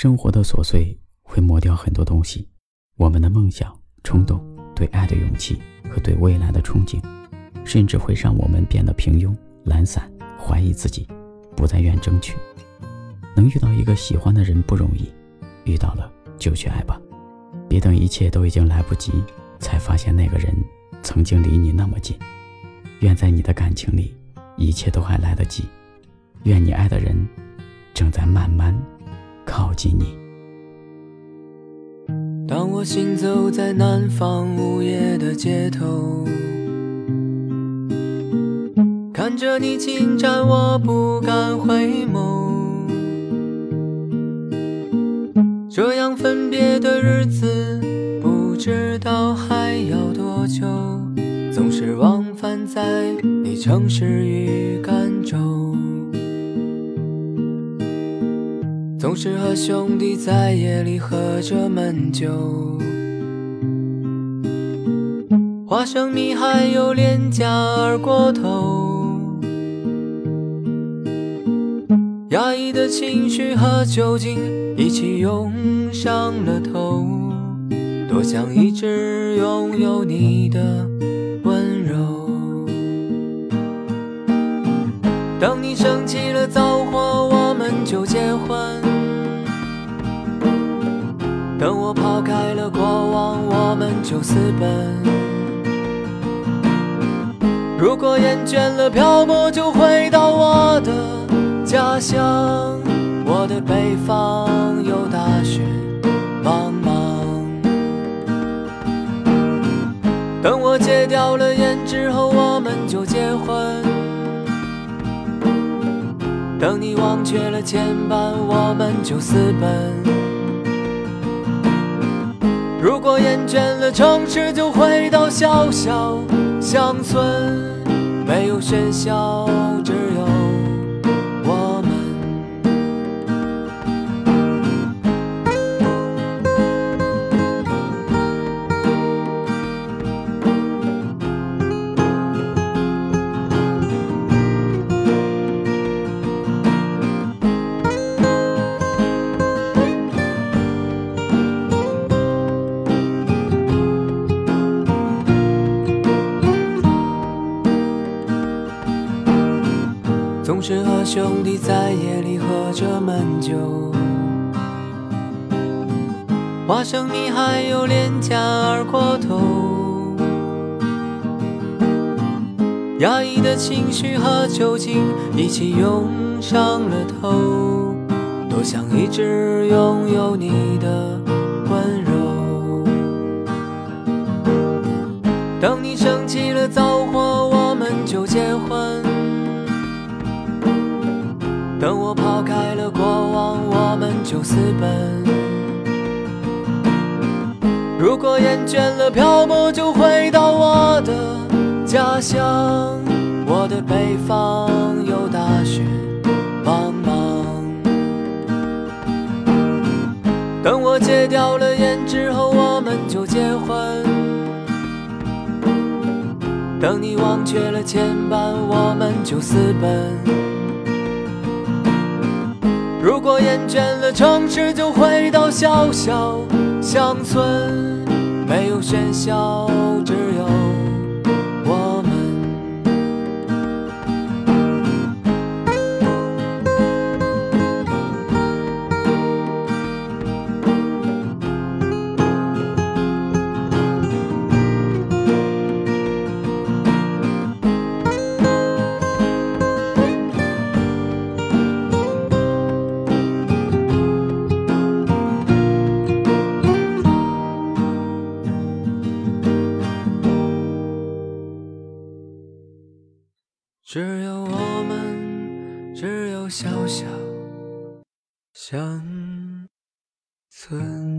生活的琐碎会磨掉很多东西，我们的梦想、冲动、对爱的勇气和对未来的憧憬，甚至会让我们变得平庸、懒散，怀疑自己，不再愿争取。能遇到一个喜欢的人不容易，遇到了就去爱吧，别等一切都已经来不及，才发现那个人曾经离你那么近。愿在你的感情里，一切都还来得及。愿你爱的人正在慢慢。靠近你。当我行走在南方午夜的街头，看着你进站，我不敢回眸。这样分别的日子，不知道还要多久。总是往返在你城市与赣州。总是和兄弟在夜里喝着闷酒，花生米还有廉价二锅头，压抑的情绪和酒精一起涌上了头，多想一直拥有你的温柔。等你生起了躁火，们就结婚。等我抛开了过往，我们就私奔。如果厌倦了漂泊，就回到我的家乡。我的北方有大雪茫茫。等我戒掉了烟之后，我们就结婚。等你忘却了牵绊，我们就私奔。如果厌倦了城市，就回到小小乡村，没有喧嚣，总是和兄弟在夜里喝着闷酒，花生米还有廉价二锅头，压抑的情绪和酒精一起涌上了头，多想一直拥有你的等我抛开了过往，我们就私奔。如果厌倦了漂泊，就回到我的家乡。我的北方有大雪茫茫。等我戒掉了烟之后，我们就结婚。等你忘却了牵绊，我们就私奔。如果厌倦了城市，就回到小小乡村，没有喧嚣，只有我们，只有小小乡村。